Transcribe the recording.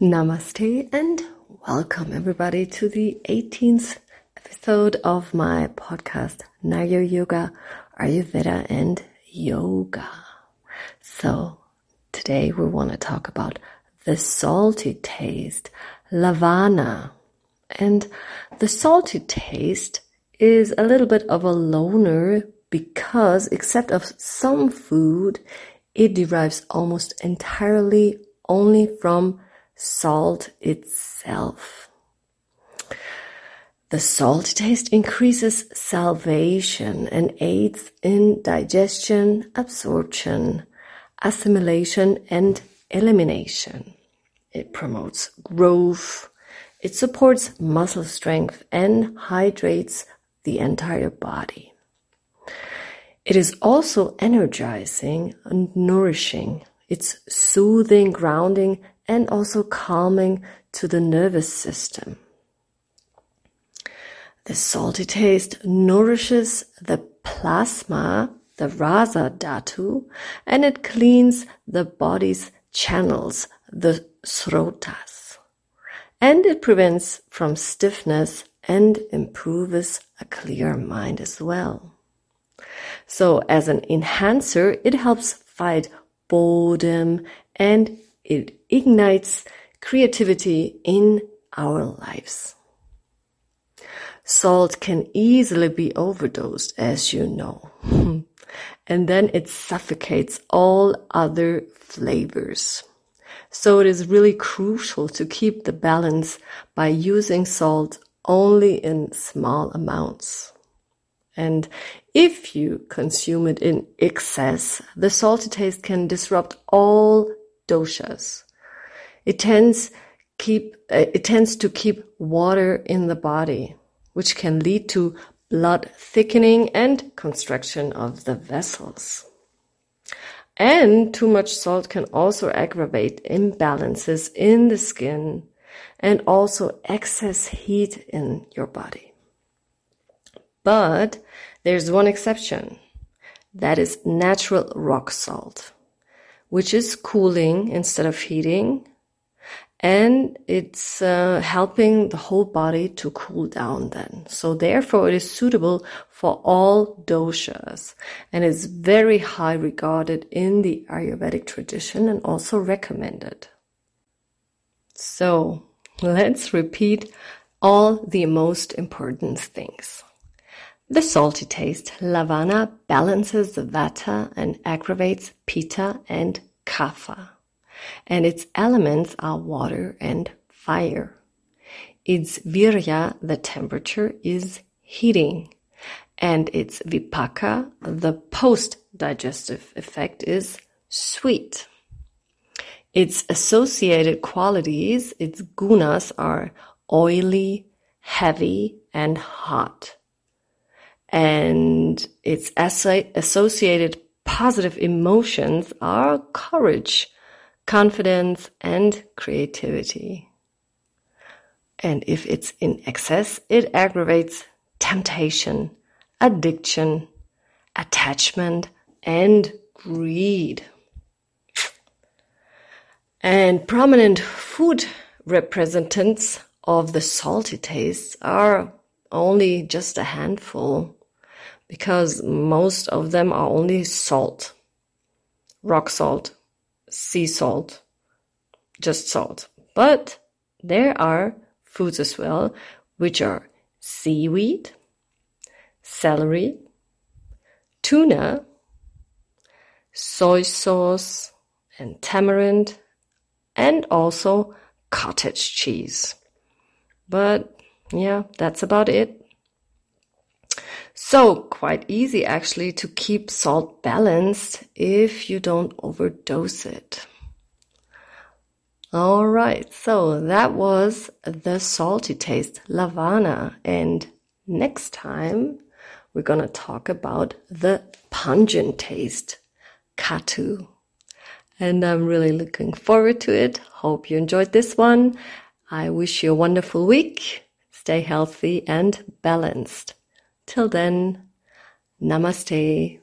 Namaste and welcome everybody to the 18th episode of my podcast, Nayur Yoga, Ayurveda and Yoga. So today we want to talk about the salty taste, lavana. And the salty taste is a little bit of a loner because except of some food, it derives almost entirely only from salt itself. The salt taste increases salivation and aids in digestion, absorption, assimilation, and elimination. It promotes growth. It supports muscle strength and hydrates the entire body. It is also energizing and nourishing. It's soothing, grounding, and also calming to the nervous system. The salty taste nourishes the plasma, the rasa dhatu, and it cleans the body's channels, the srotas. And it prevents from stiffness and improves a clear mind as well. So as an enhancer, it helps fight boredom and it ignites creativity in our lives. Salt can easily be overdosed, as you know, and then it suffocates all other flavors. So it is really crucial to keep the balance by using salt only in small amounts. And if you consume it in excess, the salty taste can disrupt all doshas. It tends keep uh, it tends to keep water in the body, which can lead to blood thickening and constriction of the vessels. And too much salt can also aggravate imbalances in the skin and also excess heat in your body. But there's one exception. That is natural rock salt, which is cooling instead of heating. And it's uh, helping the whole body to cool down then. So therefore it is suitable for all doshas and is very high regarded in the Ayurvedic tradition and also recommended. So let's repeat all the most important things. The salty taste, lavana, balances the vata and aggravates pitta and kapha. And its elements are water and fire. Its virya, the temperature, is heating. And its vipaka, the post-digestive effect, is sweet. Its associated qualities, its gunas, are oily, heavy, and hot and its associated positive emotions are courage, confidence, and creativity. And if it's in excess, it aggravates temptation, addiction, attachment, and greed. And prominent food representatives of the salty tastes are only just a handful because most of them are only salt, rock salt, sea salt, just salt. But there are foods as well, which are seaweed, celery, tuna, soy sauce, and tamarind, and also cottage cheese. But yeah, that's about it. So quite easy actually to keep salt balanced if you don't overdose it. All right, so that was the salty taste, lavana. And next time we're going to talk about the pungent taste, katu. And I'm really looking forward to it. Hope you enjoyed this one. I wish you a wonderful week. Stay healthy and balanced. Till then, namaste.